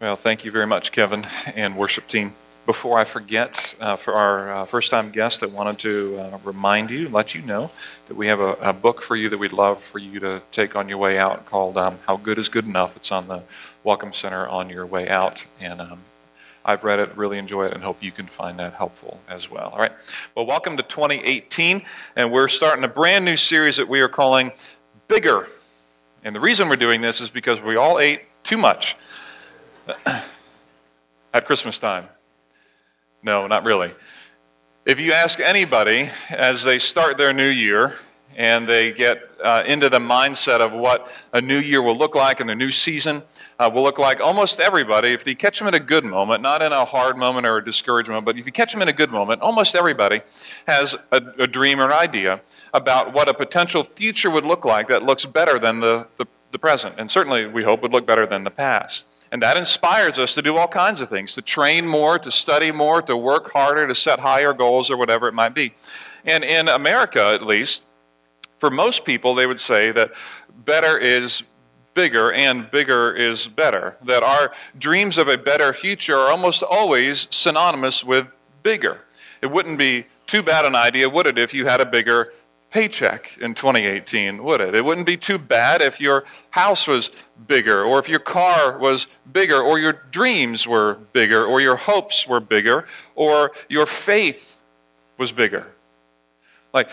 Well, thank you very much, Kevin and worship team. Before I forget, uh, for our uh, first time guest, I wanted to uh, remind you, let you know that we have a, a, book for you that we'd love for you to take on your way out called um, How Good is Good Enough. It's on the Welcome Center on your way out. And um, I've read it, really enjoy it, and hope you can find that helpful as well. All right. Well, welcome to 2018, and we're starting a brand new series that we are calling Bigger. And the reason we're doing this is because we all ate too much at Christmas time. No, not really. If you ask anybody as they start their new year and they get uh, into the mindset of what a new year will look like and their new season uh, will look like, almost everybody, if you catch them in a good moment, not in a hard moment or a discouragement, but if you catch them in a good moment, almost everybody has a, a dream or idea about what a potential future would look like that looks better than the, the, the present. And certainly, we hope, would look better than the past. And that inspires us to do all kinds of things to train more, to study more, to work harder, to set higher goals, or whatever it might be. And in America, at least, for most people, they would say that better is bigger and bigger is better. That our dreams of a better future are almost always synonymous with bigger. It wouldn't be too bad an idea, would it, if you had a bigger paycheck in 2018, would it? It wouldn't be too bad if your house was bigger, or if your car was bigger, or your dreams were bigger, or your hopes were bigger, or your faith was bigger. Like,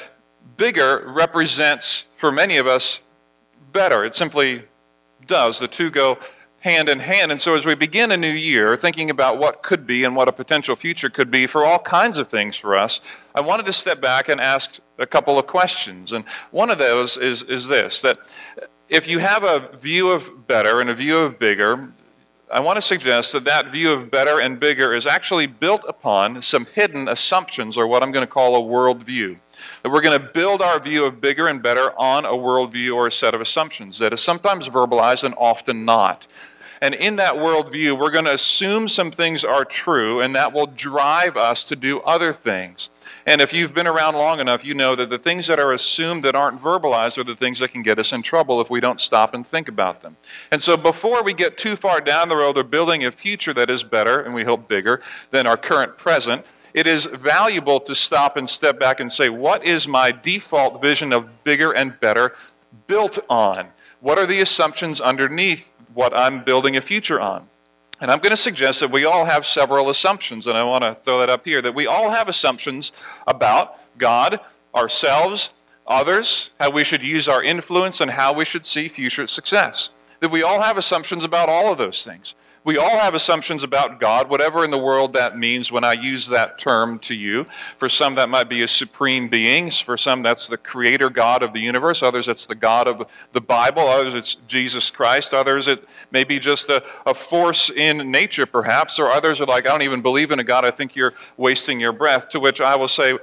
bigger represents, for many of us, better. It simply does. The two go hand in hand. And so, as we begin a new year, thinking about what could be and what a potential future could be for all kinds of things for us, I wanted to step back and ask a couple of questions. And one of those is, is this that if you have a view of better and a view of bigger, I want to suggest that that view of better and bigger is actually built upon some hidden assumptions, or what I'm going to call a worldview. That we're going to build our view of bigger and better on a worldview or a set of assumptions that is sometimes verbalized and often not. And in that worldview, we're going to assume some things are true, and that will drive us to do other things. And if you've been around long enough, you know that the things that are assumed that aren't verbalized are the things that can get us in trouble if we don't stop and think about them. And so before we get too far down the road of building a future that is better, and we hope bigger, than our current present, it is valuable to stop and step back and say, what is my default vision of bigger and better built on? What are the assumptions underneath what I'm building a future on. And I'm going to suggest that we all have several assumptions, and I want to throw that up here that we all have assumptions about God, ourselves, others, how we should use our influence, and how we should see future success. That we all have assumptions about all of those things. We all have assumptions about God, whatever in the world that means when I use that term to you. For some, that might be a supreme being. For some, that's the creator God of the universe. Others, it's the God of the Bible. Others, it's Jesus Christ. Others, it may be just a, a force in nature, perhaps. Or others are like, I don't even believe in a God. I think you're wasting your breath. To which I will say,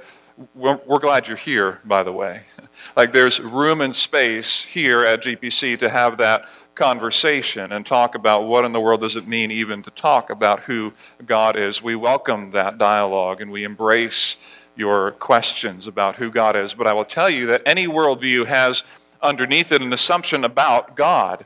we're, we're glad you're here, by the way. like there's room and space here at GPC to have that conversation and talk about what in the world does it mean even to talk about who God is. We welcome that dialogue and we embrace your questions about who God is. But I will tell you that any worldview has underneath it an assumption about God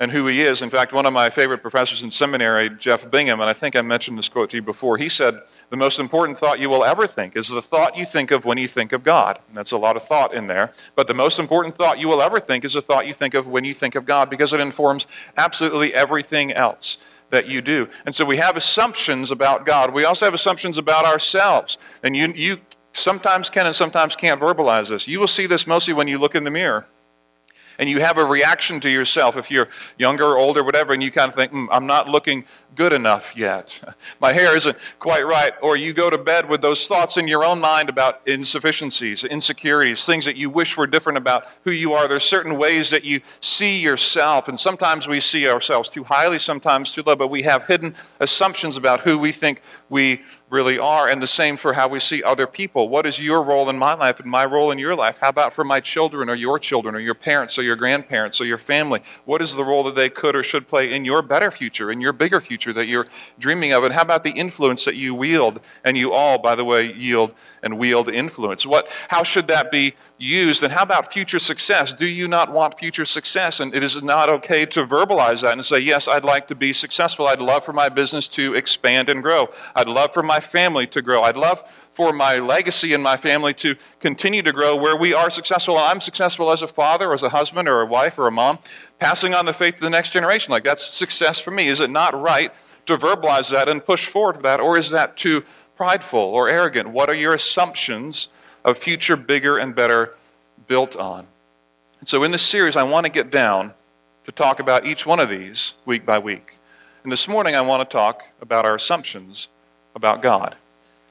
and who he is. In fact, one of my favorite professors in seminary, Jeff Bingham, and I think I mentioned this quote to you before, he said, The most important thought you will ever think is the thought you think of when you think of God. And that's a lot of thought in there. But the most important thought you will ever think is the thought you think of when you think of God because it informs absolutely everything else that you do. And so we have assumptions about God. We also have assumptions about ourselves. And you, you sometimes can and sometimes can't verbalize this. You will see this mostly when you look in the mirror and you have a reaction to yourself if you're younger or older, whatever, and you kind of think, mm, I'm not looking good enough yet. My hair isn't quite right. Or you go to bed with those thoughts in your own mind about insufficiencies, insecurities, things that you wish were different about who you are. There's certain ways that you see yourself, and sometimes we see ourselves too highly, sometimes too low, but we have hidden assumptions about who we think we really are, and the same for how we see other people. What is your role in my life and my role in your life? How about for my children or your children or your parents or your grandparents or your family? What is the role that they could or should play in your better future, in your bigger future? Future that you're dreaming of? And how about the influence that you wield? And you all, by the way, yield and wield influence. What, how should that be used? And how about future success? Do you not want future success? And it is not okay to verbalize that and say, Yes, I'd like to be successful. I'd love for my business to expand and grow. I'd love for my family to grow. I'd love for my legacy and my family to continue to grow where we are successful. I'm successful as a father, as a husband, or a wife, or a mom, passing on the faith to the next generation. Like that's success for me. Is it not right to verbalize that and push forward with that, or is that too prideful or arrogant? What are your assumptions of future bigger and better built on? And so in this series, I want to get down to talk about each one of these week by week. And this morning, I want to talk about our assumptions about God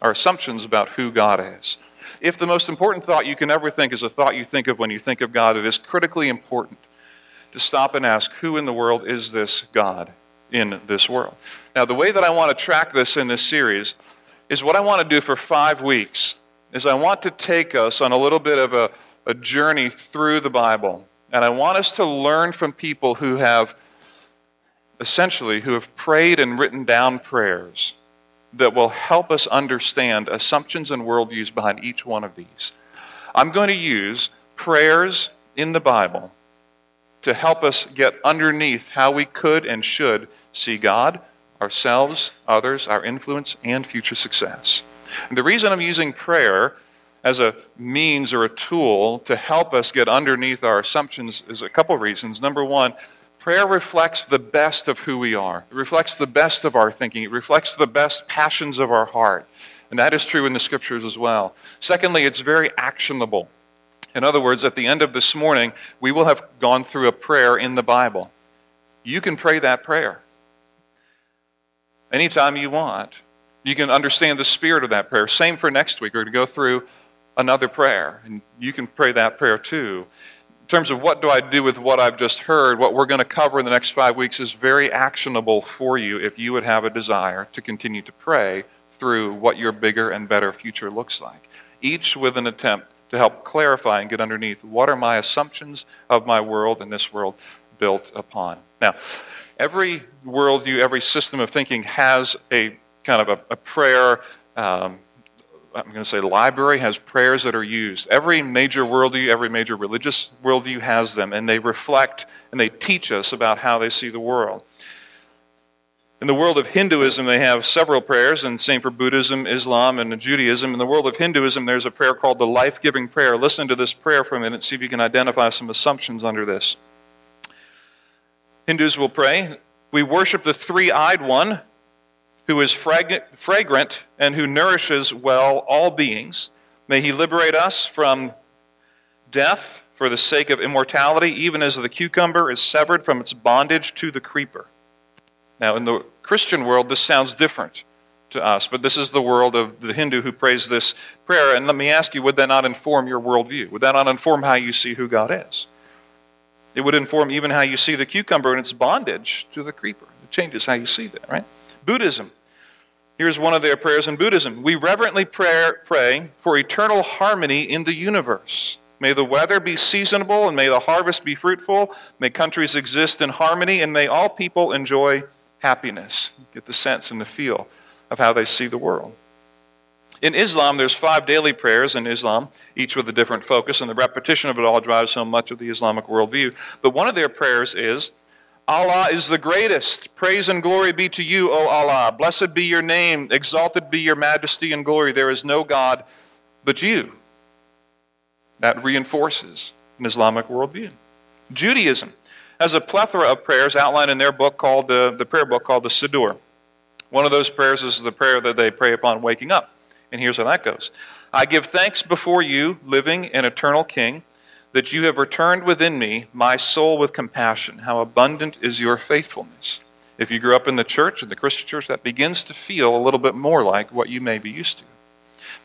our assumptions about who God is. If the most important thought you can ever think is a thought you think of when you think of God, it is critically important to stop and ask, who in the world is this God in this world? Now, the way that I want to track this in this series is what I want to do for five weeks is I want to take us on a little bit of a, a journey through the Bible. And I want us to learn from people who have essentially who have prayed and written down prayers that will help us understand assumptions and worldviews behind each one of these. I'm going to use prayers in the Bible to help us get underneath how we could and should see God, ourselves, others, our influence, and future success. And the reason I'm using prayer as a means or a tool to help us get underneath our assumptions is a couple reasons. Number one, Prayer reflects the best of who we are. It reflects the best of our thinking. It reflects the best passions of our heart. And that is true in the scriptures as well. Secondly, it's very actionable. In other words, at the end of this morning, we will have gone through a prayer in the Bible. You can pray that prayer anytime you want. You can understand the spirit of that prayer. Same for next week. We're going to go through another prayer, and you can pray that prayer too terms of what do I do with what I've just heard, what we're going to cover in the next five weeks is very actionable for you if you would have a desire to continue to pray through what your bigger and better future looks like. Each with an attempt to help clarify and get underneath what are my assumptions of my world and this world built upon. Now, every worldview, every system of thinking has a kind of a, a prayer um, I'm going to say library has prayers that are used. Every major worldview, every major religious worldview has them, and they reflect and they teach us about how they see the world. In the world of Hinduism, they have several prayers, and same for Buddhism, Islam, and Judaism. In the world of Hinduism, there's a prayer called the life giving prayer. Listen to this prayer for a minute, see if you can identify some assumptions under this. Hindus will pray, We worship the three eyed one who is fragrant and who nourishes well all beings. May he liberate us from death for the sake of immortality, even as the cucumber is severed from its bondage to the creeper. Now, in the Christian world, this sounds different to us, but this is the world of the Hindu who prays this prayer. And let me ask you, would that not inform your worldview? Would that not inform how you see who God is? It would inform even how you see the cucumber and its bondage to the creeper. It changes how you see that, right? Buddhism. Here's one of their prayers in Buddhism We reverently pray, pray for eternal harmony in the universe. May the weather be seasonable and may the harvest be fruitful. May countries exist in harmony and may all people enjoy happiness. Get the sense and the feel of how they see the world. In Islam, there's five daily prayers in Islam, each with a different focus, and the repetition of it all drives home much of the Islamic worldview. But one of their prayers is, Allah is the greatest. Praise and glory be to you, O Allah. Blessed be your name. Exalted be your majesty and glory. There is no God but you. That reinforces an Islamic worldview. Judaism has a plethora of prayers outlined in their book called the, the prayer book called the Siddur. One of those prayers is the prayer that they pray upon waking up. And here's how that goes I give thanks before you, living and eternal King that you have returned within me my soul with compassion. How abundant is your faithfulness. If you grew up in the church, in the Christian church, that begins to feel a little bit more like what you may be used to.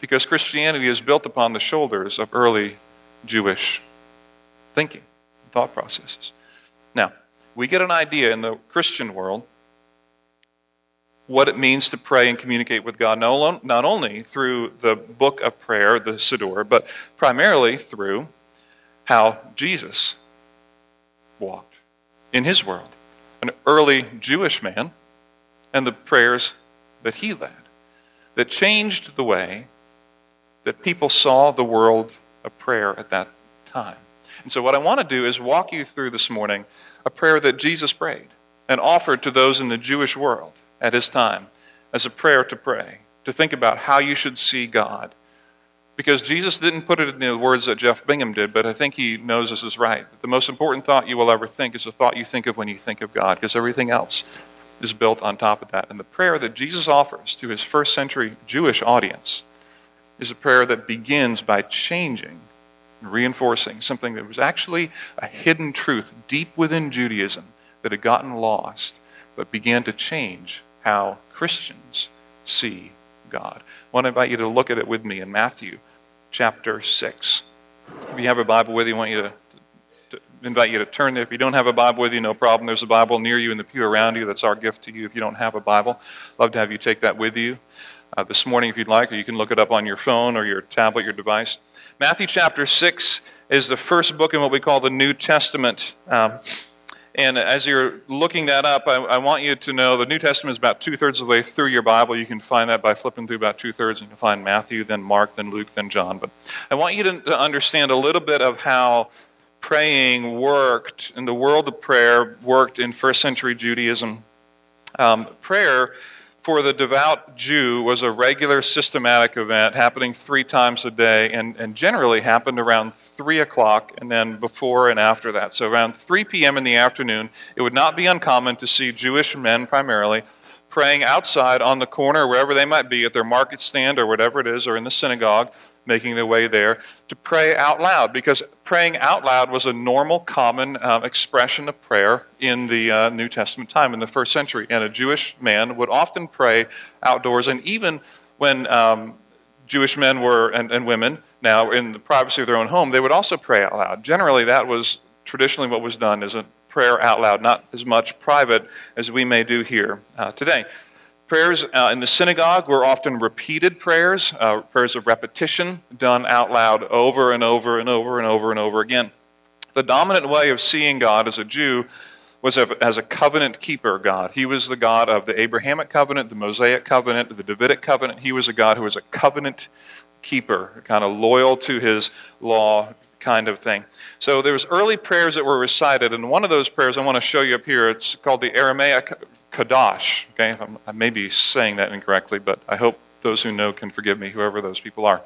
Because Christianity is built upon the shoulders of early Jewish thinking, thought processes. Now, we get an idea in the Christian world what it means to pray and communicate with God, not only through the book of prayer, the Siddur, but primarily through how Jesus walked in his world. An early Jewish man and the prayers that he led that changed the way that people saw the world of prayer at that time. And so, what I want to do is walk you through this morning a prayer that Jesus prayed and offered to those in the Jewish world at his time as a prayer to pray, to think about how you should see God. Because Jesus didn't put it in the words that Jeff Bingham did, but I think he knows this is right. The most important thought you will ever think is the thought you think of when you think of God, because everything else is built on top of that. And the prayer that Jesus offers to his first century Jewish audience is a prayer that begins by changing and reinforcing something that was actually a hidden truth deep within Judaism that had gotten lost, but began to change how Christians see God. I want to invite you to look at it with me in Matthew chapter 6. If you have a Bible with you, I want you to, to invite you to turn there. If you don't have a Bible with you, no problem. There's a Bible near you in the pew around you. That's our gift to you. If you don't have a Bible, love to have you take that with you uh, this morning if you'd like, or you can look it up on your phone or your tablet, your device. Matthew chapter 6 is the first book in what we call the New Testament. Um, and as you're looking that up, I, I, want you to know the New Testament is about two thirds of the way through your Bible. You can find that by flipping through about two thirds. You can find Matthew, then Mark, then Luke, then John. But I want you to, to understand a little bit of how praying worked in the world of prayer, worked in first century Judaism. Um, prayer for the devout Jew was a regular systematic event happening three times a day and, and generally happened around 3 o'clock and then before and after that. So around 3 p.m. in the afternoon, it would not be uncommon to see Jewish men primarily praying outside on the corner, wherever they might be, at their market stand or whatever it is, or in the synagogue, making their way there, to pray out loud, because praying out loud was a normal, common um, expression of prayer in the uh, New Testament time, in the first century. And a Jewish man would often pray outdoors, and even when um, Jewish men were, and, and women, now in the privacy of their own home, they would also pray out loud. Generally, that was traditionally what was done, is a prayer out loud, not as much private as we may do here uh, today. Prayers uh, in the synagogue were often repeated prayers, uh, prayers of repetition, done out loud over and over and over and over and over again. The dominant way of seeing God as a Jew was as a covenant keeper God. He was the God of the Abrahamic covenant, the Mosaic covenant, the Davidic covenant. He was a God who was a covenant keeper, kind of loyal to his law kind of thing. So there was early prayers that were recited, and one of those prayers I want to show you up here. It's called the Aramaic Kadash. Okay, i may be saying that incorrectly, but I hope those who know can forgive me, whoever those people are.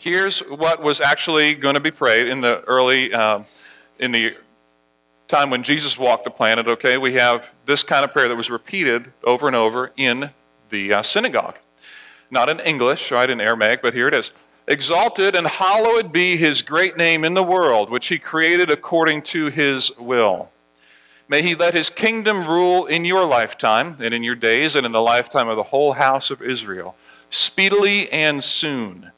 Here's what was actually going to be prayed in the early, uh, in the time when Jesus walked the planet. Okay, we have this kind of prayer that was repeated over and over in the uh, synagogue. Not in English, right, in Aramaic, but here it is. Exalted and hallowed be his great name in the world, which he created according to his will. May he let his kingdom rule in your lifetime and in your days and in the lifetime of the whole house of Israel, speedily and soon.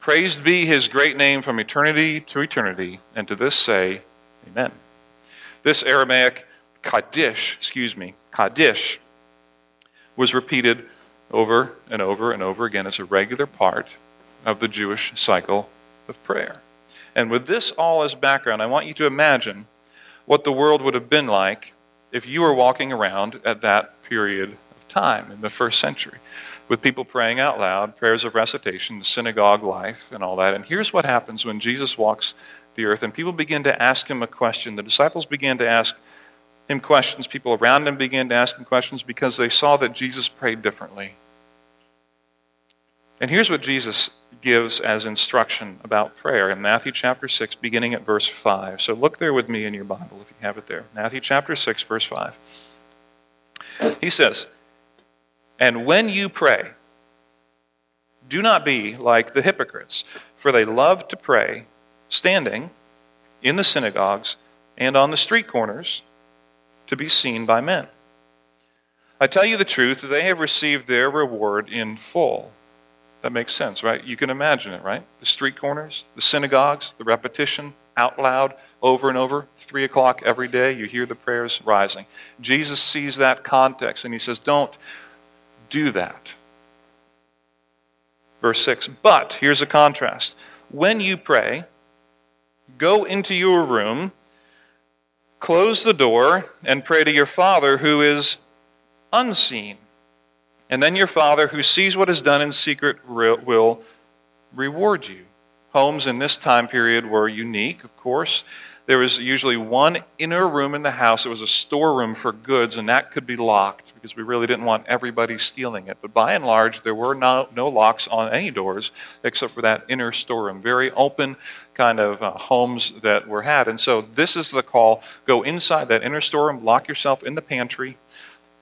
Praised be his great name from eternity to eternity. And to this say, Amen. This Aramaic Kaddish, excuse me, Kaddish, was repeated over and over and over again as a regular part of the Jewish cycle of prayer. And with this all as background, I want you to imagine what the world would have been like if you were walking around at that period of time in the first century with people praying out loud, prayers of recitation, synagogue life, and all that. And here's what happens when Jesus walks the earth and people begin to ask him a question. The disciples began to ask him questions. People around him began to ask him questions because they saw that Jesus prayed differently. And here's what Jesus gives as instruction about prayer in Matthew chapter 6, beginning at verse 5. So look there with me in your Bible if you have it there. Matthew chapter 6, verse 5. He says, And when you pray, do not be like the hypocrites, for they love to pray standing in the synagogues and on the street corners to be seen by men. I tell you the truth, they have received their reward in full. That makes sense, right? You can imagine it, right? The street corners, the synagogues, the repetition out loud over and over, three o'clock every day, you hear the prayers rising. Jesus sees that context and he says, Don't do that. Verse 6 But, here's a contrast. When you pray, go into your room, close the door, and pray to your Father who is unseen And then your Father, who sees what is done in secret, will reward you. Homes in this time period were unique, of course. There was usually one inner room in the house. It was a storeroom for goods, and that could be locked because we really didn't want everybody stealing it. But by and large, there were no, no locks on any doors except for that inner storeroom. Very open kind of uh, homes that were had. And so this is the call go inside that inner storeroom, lock yourself in the pantry,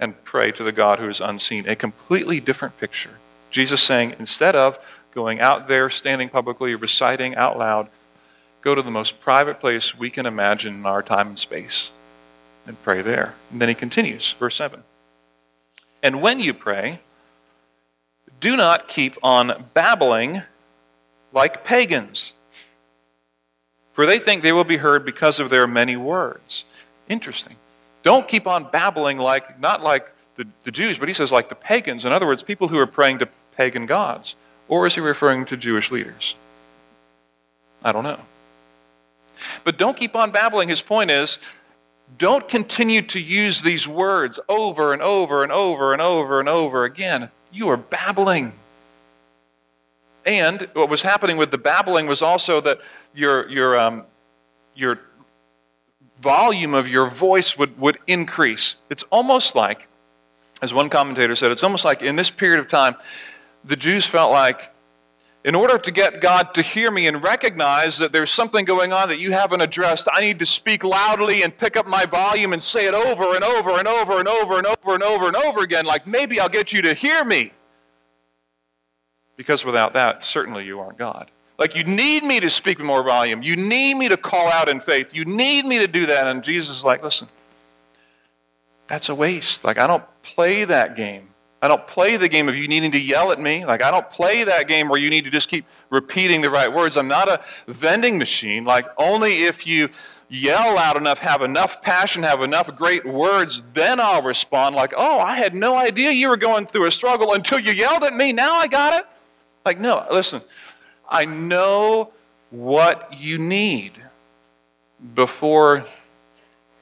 and pray to the God who is unseen. A completely different picture. Jesus saying, instead of going out there, standing publicly, reciting out loud, go to the most private place we can imagine in our time and space and pray there. And then he continues, verse 7. And when you pray, do not keep on babbling like pagans, for they think they will be heard because of their many words. Interesting. Don't keep on babbling like, not like the, the Jews, but he says like the pagans. In other words, people who are praying to pagan gods. Or is he referring to Jewish leaders? I don't know. But don't keep on babbling. His point is don't continue to use these words over and over and over and over and over again. You are babbling. And what was happening with the babbling was also that your, your, um, your volume of your voice would, would increase. It's almost like, as one commentator said, it's almost like in this period of time, the Jews felt like in order to get God to hear me and recognize that there's something going on that you haven't addressed, I need to speak loudly and pick up my volume and say it over and over and over and over and over and over and over again, like maybe I'll get you to hear me. Because without that, certainly you aren't God. Like you need me to speak with more volume. You need me to call out in faith. You need me to do that. And Jesus is like, listen, that's a waste. Like I don't play that game. I don't play the game of you needing to yell at me. Like, I don't play that game where you need to just keep repeating the right words. I'm not a vending machine. Like, only if you yell loud enough, have enough passion, have enough great words, then I'll respond like, oh, I had no idea you were going through a struggle until you yelled at me. Now I got it. Like, no, listen, I know what you need before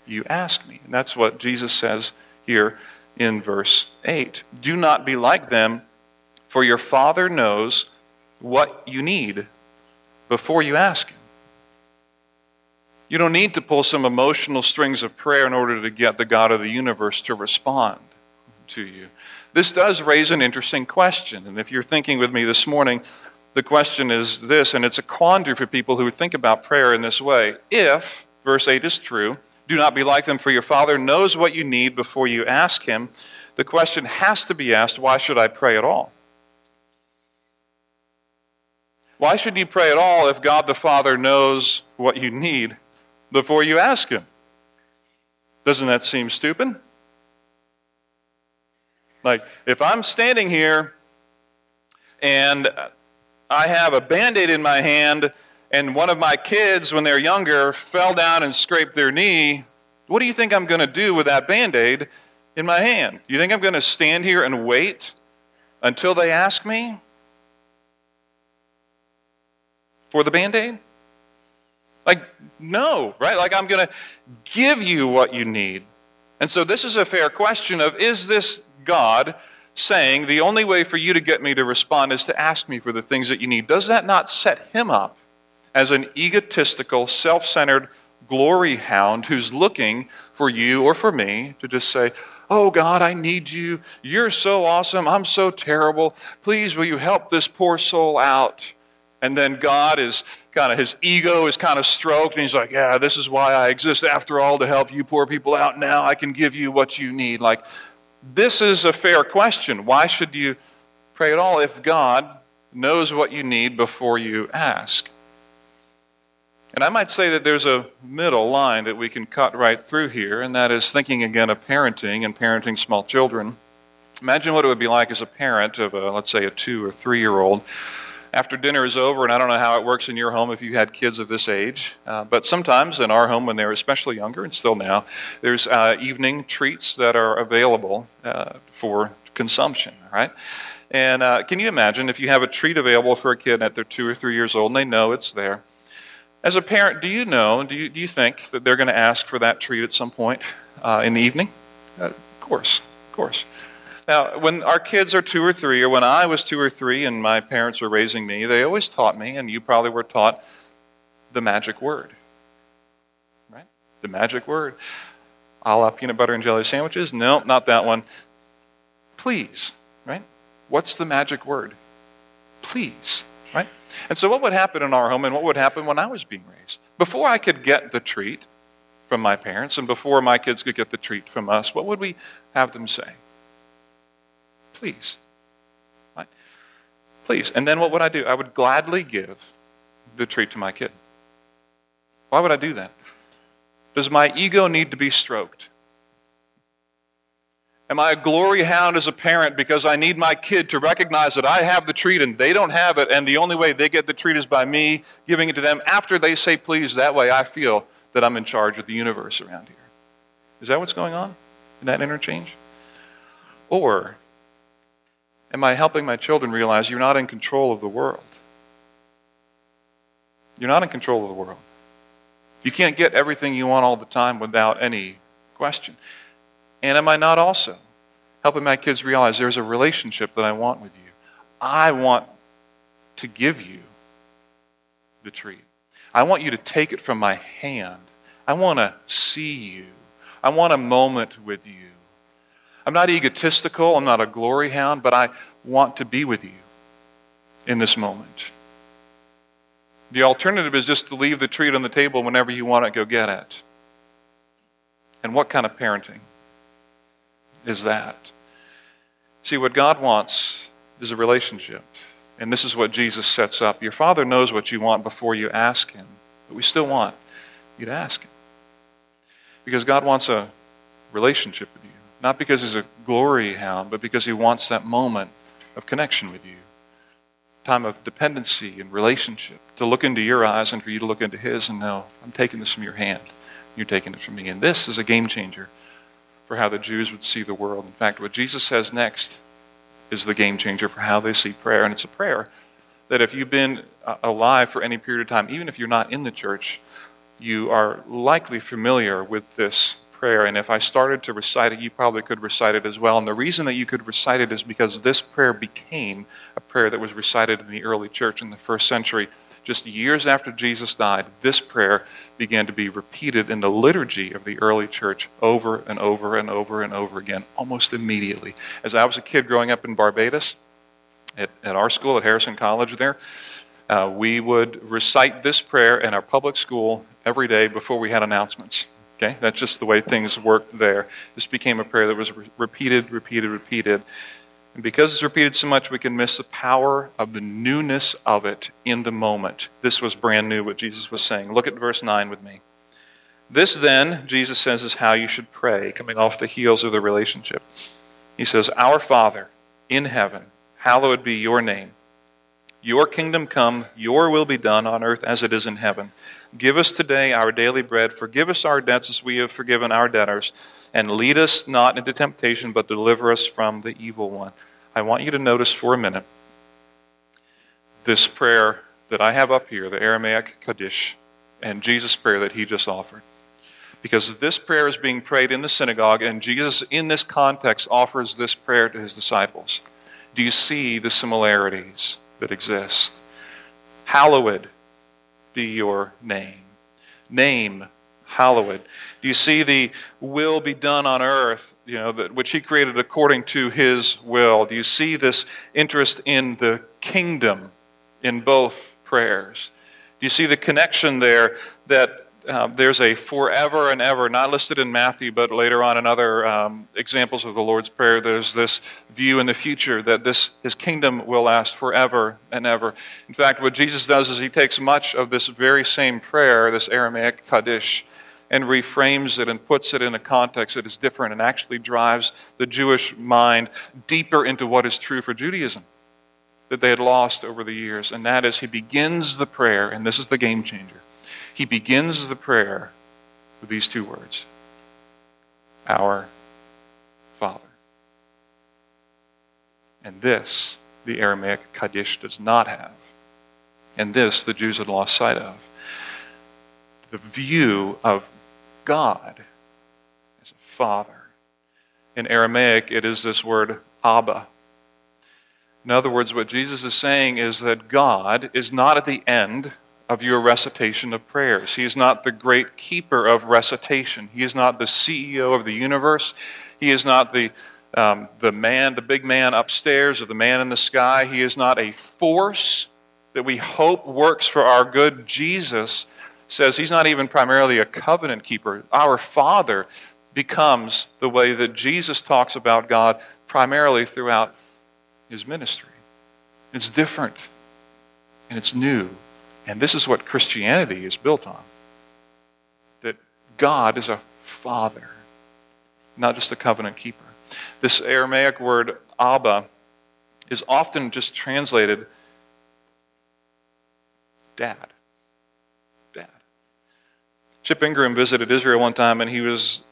you ask me. And that's what Jesus says here in verse 8. Do not be like them, for your Father knows what you need before you ask Him. You don't need to pull some emotional strings of prayer in order to get the God of the universe to respond to you. This does raise an interesting question. And if you're thinking with me this morning, the question is this, and it's a quandary for people who think about prayer in this way. If, verse 8 is true, do not be like them, for your Father knows what you need before you ask Him. The question has to be asked why should I pray at all? Why should you pray at all if God the Father knows what you need before you ask Him? Doesn't that seem stupid? Like, if I'm standing here and I have a band aid in my hand and one of my kids, when they're younger, fell down and scraped their knee, what do you think I'm going to do with that band aid in my hand? You think I'm going to stand here and wait until they ask me for the band aid? Like, no, right? Like, I'm going to give you what you need. And so, this is a fair question of is this God saying the only way for you to get me to respond is to ask me for the things that you need? Does that not set him up as an egotistical, self centered glory hound who's looking for you or for me to just say, Oh God, I need you. You're so awesome. I'm so terrible. Please, will you help this poor soul out? And then God is kind of, his ego is kind of stroked, and he's like, Yeah, this is why I exist after all to help you poor people out. Now I can give you what you need. Like, this is a fair question. Why should you pray at all if God knows what you need before you ask? And I might say that there's a middle line that we can cut right through here, and that is thinking again of parenting and parenting small children. Imagine what it would be like as a parent of, a, let's say, a two or three year old. After dinner is over, and I don't know how it works in your home if you had kids of this age, uh, but sometimes in our home when they're especially younger, and still now, there's uh, evening treats that are available uh, for consumption, right? And uh, can you imagine if you have a treat available for a kid at their two or three years old and they know it's there? As a parent, do you know, do you, do you think that they're going to ask for that treat at some point uh, in the evening? Uh, of course, of course. Now, when our kids are two or three, or when I was two or three and my parents were raising me, they always taught me, and you probably were taught, the magic word. Right? The magic word. A la peanut butter and jelly sandwiches? No, not that one. Please. Right? What's the magic word? Please. Right? And so, what would happen in our home and what would happen when I was being raised? Before I could get the treat from my parents and before my kids could get the treat from us, what would we have them say? Please. Right? Please. And then what would I do? I would gladly give the treat to my kid. Why would I do that? Does my ego need to be stroked? Am I a glory hound as a parent because I need my kid to recognize that I have the treat and they don't have it, and the only way they get the treat is by me giving it to them after they say please? That way I feel that I'm in charge of the universe around here. Is that what's going on in that interchange? Or Am I helping my children realize you're not in control of the world? You're not in control of the world. You can't get everything you want all the time without any question. And am I not also helping my kids realize there's a relationship that I want with you? I want to give you the treat. I want you to take it from my hand. I want to see you. I want a moment with you. I'm not egotistical, I'm not a glory hound, but I want to be with you in this moment. The alternative is just to leave the treat on the table whenever you want it, go get it. And what kind of parenting is that? See, what God wants is a relationship. And this is what Jesus sets up. Your Father knows what you want before you ask Him, but we still want you to ask Him. Because God wants a relationship with you. Not because he's a glory hound, but because he wants that moment of connection with you. Time of dependency and relationship. To look into your eyes and for you to look into his and know, I'm taking this from your hand. You're taking it from me. And this is a game changer for how the Jews would see the world. In fact, what Jesus says next is the game changer for how they see prayer. And it's a prayer that if you've been uh, alive for any period of time, even if you're not in the church, you are likely familiar with this prayer. And if I started to recite it, you probably could recite it as well. And the reason that you could recite it is because this prayer became a prayer that was recited in the early church in the first century. Just years after Jesus died, this prayer began to be repeated in the liturgy of the early church over and over and over and over again, almost immediately. As I was a kid growing up in Barbados, at, at our school at Harrison College there, uh, we would recite this prayer in our public school every day before we had announcements. Okay? That's just the way things worked there. This became a prayer that was re- repeated, repeated, repeated. And because it's repeated so much, we can miss the power of the newness of it in the moment. This was brand new, what Jesus was saying. Look at verse 9 with me. This, then, Jesus says, is how you should pray, coming off the heels of the relationship. He says, Our Father in heaven, hallowed be your name. Your kingdom come, your will be done on earth as it is in heaven. Give us today our daily bread. Forgive us our debts as we have forgiven our debtors. And lead us not into temptation, but deliver us from the evil one. I want you to notice for a minute this prayer that I have up here, the Aramaic Kaddish, and Jesus' prayer that he just offered. Because this prayer is being prayed in the synagogue, and Jesus, in this context, offers this prayer to his disciples. Do you see the similarities that exist? Hallowed be your name. Name, hallowed. Do you see the will be done on earth, you know, that, which he created according to his will? Do you see this interest in the kingdom in both prayers? Do you see the connection there that um, there's a forever and ever, not listed in Matthew, but later on in other um, examples of the Lord's Prayer, there's this view in the future that this, his kingdom will last forever and ever. In fact, what Jesus does is he takes much of this very same prayer, this Aramaic Kaddish, and reframes it and puts it in a context that is different and actually drives the Jewish mind deeper into what is true for Judaism that they had lost over the years. And that is, he begins the prayer, and this is the game changer he begins the prayer with these two words Our Father. And this, the Aramaic Kaddish does not have. And this, the Jews had lost sight of. The view of God as a father. In Aramaic, it is this word Abba. In other words, what Jesus is saying is that God is not at the end of your recitation of prayers. He is not the great keeper of recitation. He is not the CEO of the universe. He is not the, um, the man, the big man upstairs or the man in the sky. He is not a force that we hope works for our good. Jesus says he's not even primarily a covenant keeper. Our Father becomes the way that Jesus talks about God primarily throughout his ministry. It's different and it's new and this is what Christianity is built on that God is a father, not just a covenant keeper. This Aramaic word, Abba, is often just translated dad. Dad. Chip Ingram visited Israel one time and he was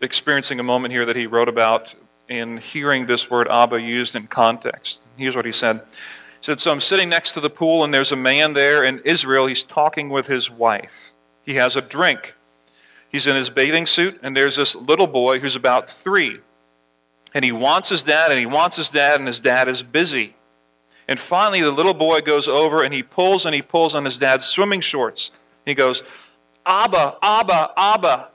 experiencing a moment here that he wrote about in hearing this word Abba used in context. Here's what he said said, So I'm sitting next to the pool, and there's a man there in Israel. He's talking with his wife. He has a drink. He's in his bathing suit, and there's this little boy who's about three. And he wants his dad, and he wants his dad, and his dad is busy. And finally, the little boy goes over and he pulls and he pulls on his dad's swimming shorts. He goes, Abba, Abba, Abba.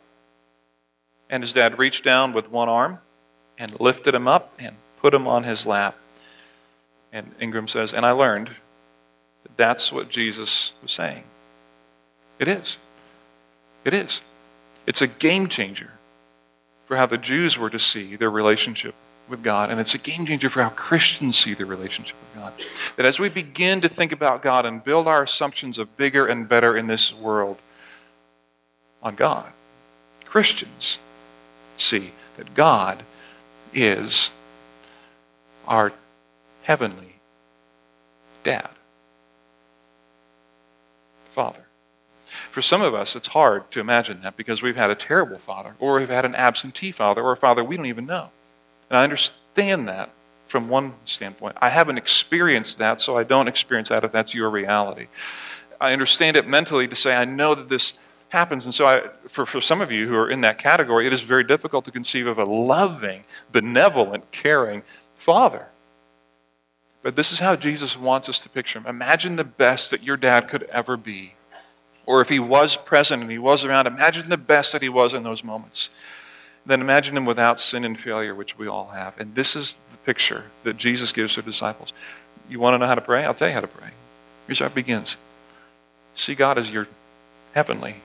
And his dad reached down with one arm and lifted him up and put him on his lap. And Ingram says, and I learned that that's what Jesus was saying. It is. It is. It's a game changer for how the Jews were to see their relationship with God, and it's a game changer for how Christians see their relationship with God. That as we begin to think about God and build our assumptions of bigger and better in this world on God, Christians see that God is our heavenly dad, father. For some of us, it's hard to imagine that because we've had a terrible father, or we've had an absentee father, or a father we don't even know. And I understand that from one standpoint. I haven't experienced that, so I don't experience that if that's your reality. I understand it mentally to say, I know that this happens. And so, I, for, for some of you who are in that category, it is very difficult to conceive of a loving, benevolent, caring father. But this is how Jesus wants us to picture him. Imagine the best that your dad could ever be. Or if he was present and he was around, imagine the best that he was in those moments. Then imagine him without sin and failure, which we all have. And this is the picture that Jesus gives to disciples. You want to know how to pray? I'll tell you how to pray. Here's how it begins See God as your heavenly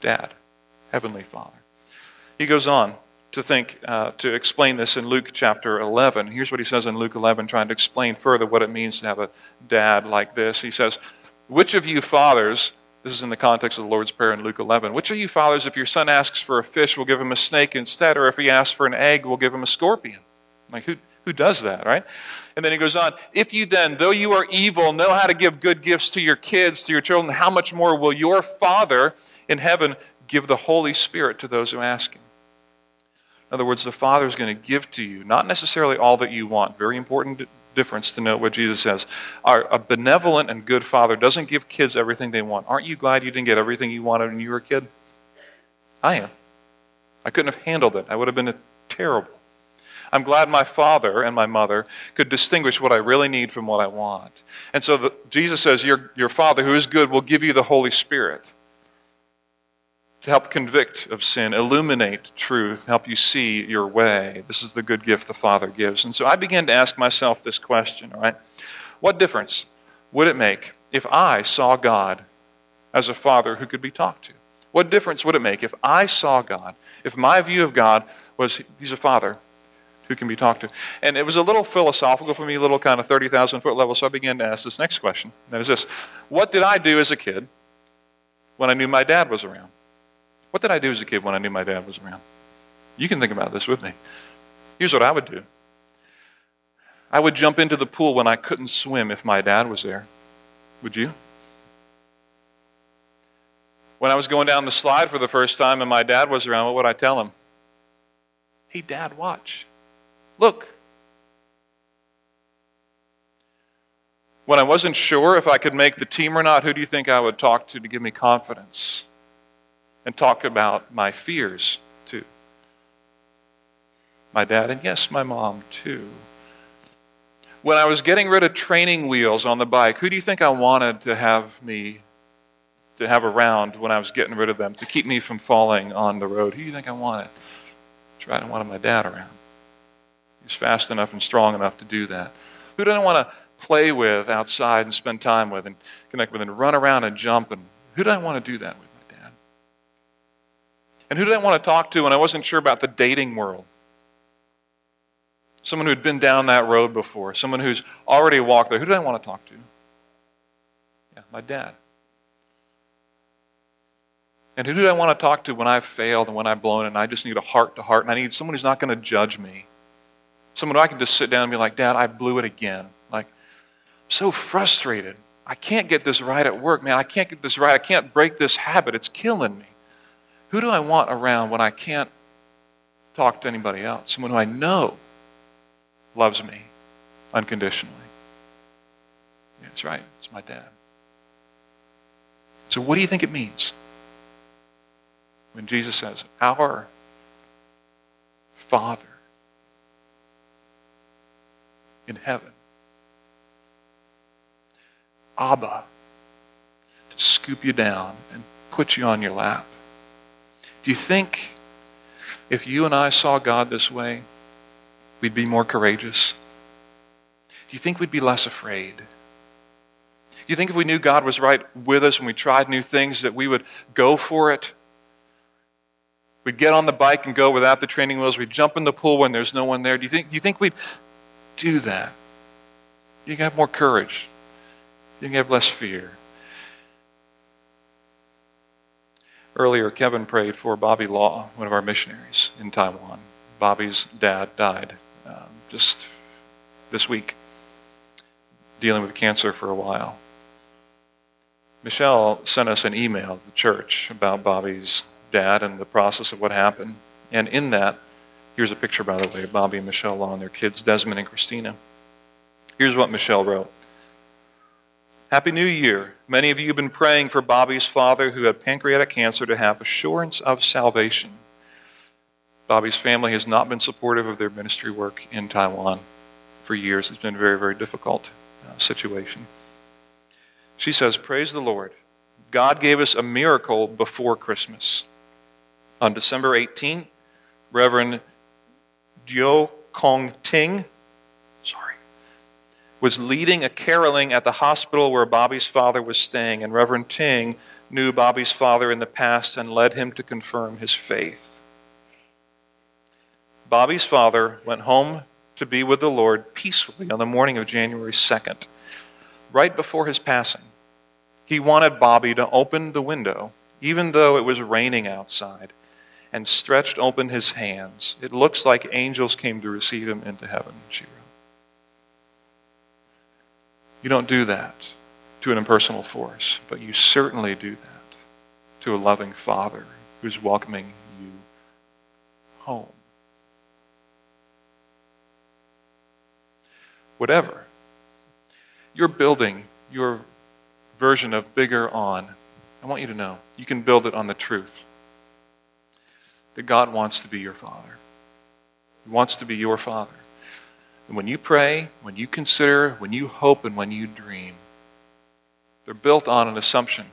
dad, heavenly father. He goes on to think, uh, to explain this in Luke chapter 11. Here's what he says in Luke 11, trying to explain further what it means to have a dad like this. He says, Which of you fathers, this is in the context of the Lord's Prayer in Luke 11, which of you fathers, if your son asks for a fish, will give him a snake instead, or if he asks for an egg, will give him a scorpion? Like, who, who does that, right? And then he goes on, If you then, though you are evil, know how to give good gifts to your kids, to your children, how much more will your Father in heaven give the Holy Spirit to those who ask him? In other words, the Father is going to give to you, not necessarily all that you want. Very important difference to note what Jesus says. Our, a benevolent and good Father doesn't give kids everything they want. Aren't you glad you didn't get everything you wanted when you were a kid? I am. I couldn't have handled it. I would have been terrible. I'm glad my father and my mother could distinguish what I really need from what I want. And so the, Jesus says, your, your Father who is good will give you the Holy Spirit to help convict of sin, illuminate truth, help you see your way. This is the good gift the Father gives. And so I began to ask myself this question, all right? What difference would it make if I saw God as a father who could be talked to? What difference would it make if I saw God, if my view of God was he's a father who can be talked to? And it was a little philosophical for me, a little kind of 30,000 foot level, so I began to ask this next question. That is this What did I do as a kid when I knew my dad was around? What did I do as a kid when I knew my dad was around? You can think about this with me. Here's what I would do I would jump into the pool when I couldn't swim if my dad was there. Would you? When I was going down the slide for the first time and my dad was around, what would I tell him? Hey, Dad, watch. Look. When I wasn't sure if I could make the team or not, who do you think I would talk to to give me confidence? And talk about my fears too. my dad, and yes, my mom too. When I was getting rid of training wheels on the bike, who do you think I wanted to have me to have around when I was getting rid of them to keep me from falling on the road? Who do you think I wanted? That's right, I wanted my dad around. He was fast enough and strong enough to do that. Who did I want to play with outside and spend time with and connect with and run around and jump? And who did I want to do that with? And who did I want to talk to when I wasn't sure about the dating world? Someone who'd been down that road before, someone who's already walked there. Who did I want to talk to? Yeah, my dad. And who do I want to talk to when I've failed and when I've blown and I just need a heart to heart and I need someone who's not going to judge me? Someone who I can just sit down and be like, Dad, I blew it again. Like, I'm so frustrated. I can't get this right at work, man. I can't get this right. I can't break this habit. It's killing me. Who do I want around when I can't talk to anybody else? Someone who I know loves me unconditionally. That's right. It's my dad. So, what do you think it means? when Jesus says, Our Father in heaven. Abba, to scoop you down and put you on your lap. Do you think if you and I saw God this way, we'd be more courageous? Do you think we'd be less afraid? Do you think if we knew God was right with us and we tried new things that we would go for it? We'd get on the bike and go without the training wheels. We'd jump in the pool when there's no one there. Do you think, do you think we'd do that? You can have more courage. You can have less fear. Earlier, Kevin prayed for Bobby Law, one of our missionaries in Taiwan. Bobby's dad died um, just this week, dealing with cancer for a while. Michelle sent us an email to the church about Bobby's dad and the process of what happened. And in that, here's a picture, by the way, of Bobby and Michelle Law and their kids, Desmond and Christina. Here's what Michelle wrote Happy New Year. Many of you have been praying for Bobby's father who had pancreatic cancer to have assurance of salvation. Bobby's family has not been supportive of their ministry work in Taiwan for years. It's been a very, very difficult uh, situation. She says, Praise the Lord. God gave us a miracle before Christmas. On December 18, Reverend Jiu Kong Ting was leading a caroling at the hospital where Bobby's father was staying, and Reverend Ting knew Bobby's father in the past and led him to confirm his faith. Bobby's father went home to be with the Lord peacefully on the morning of January 2nd, right before his passing. He wanted Bobby to open the window, even though it was raining outside, and stretched open his hands. It looks like angels came to receive him into heaven, she wrote. You don't do that to an impersonal force, but you certainly do that to a loving Father who's welcoming you home. Whatever. You're building your version of bigger on, I want you to know you can build it on the truth that God wants to be your Father. He wants to be your Father. And when you pray, when you consider, when you hope, and when you dream, they're built on an assumption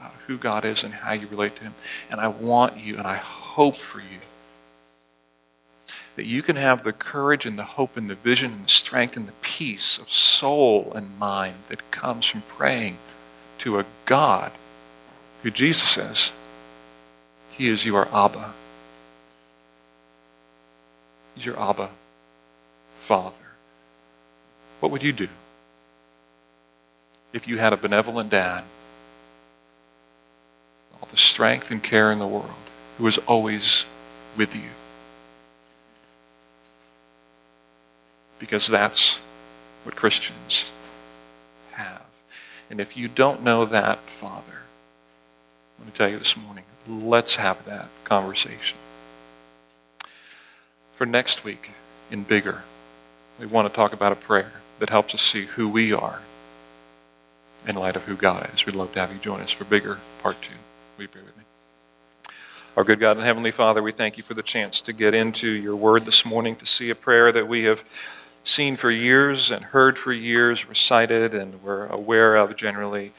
about who God is and how you relate to Him. And I want you, and I hope for you, that you can have the courage and the hope and the vision and the strength and the peace of soul and mind that comes from praying to a God who Jesus says, He is your Abba. He's your Abba Father. What would you do if you had a benevolent dad, all the strength and care in the world, who was always with you? Because that's what Christians have. And if you don't know that, Father, going to tell you this morning, let's have that conversation for next week in Bigger, we want to talk about a prayer that helps us see who we are in light of who God is. We'd love to have you join us for Bigger Part 2. Will you pray with me? Our good God and Heavenly Father, we thank you for the chance to get into your word this morning, to see a prayer that we have seen for years and heard for years, recited, and we're aware of generally.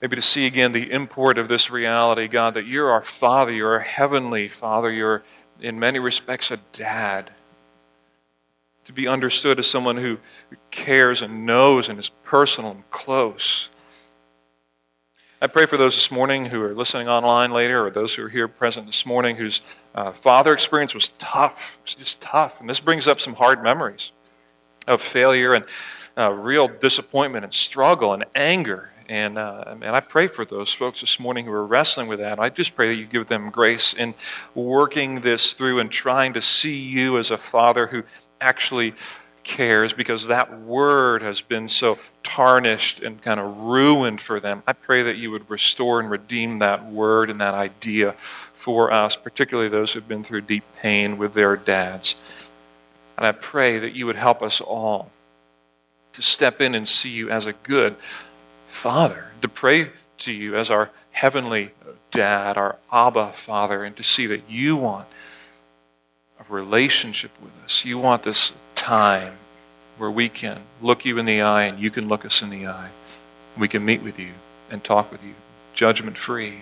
Maybe to see again the import of this reality, God, that you're our Father, you're our Heavenly Father, you're in many respects a dad. To be understood as someone who cares and knows and is personal and close. I pray for those this morning who are listening online later or those who are here present this morning whose uh, father experience was tough. It's just tough. And this brings up some hard memories of failure and uh, real disappointment and struggle and anger. And, uh, and I pray for those folks this morning who are wrestling with that. I just pray that you give them grace in working this through and trying to see you as a father who actually cares because that word has been so tarnished and kind of ruined for them. I pray that you would restore and redeem that word and that idea for us, particularly those who've been through deep pain with their dads. And I pray that you would help us all to step in and see you as a good father, to pray to you as our heavenly dad, our Abba father, and to see that you want a relationship with us. You want this time where we can look you in the eye and you can look us in the eye. We can meet with you and talk with you, judgment free,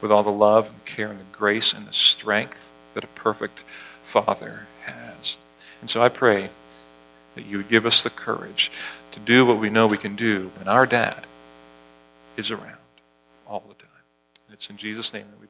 with all the love and care and the grace and the strength that a perfect Father has. And so I pray that you would give us the courage to do what we know we can do when our dad is around all the time. It's in Jesus' name that we.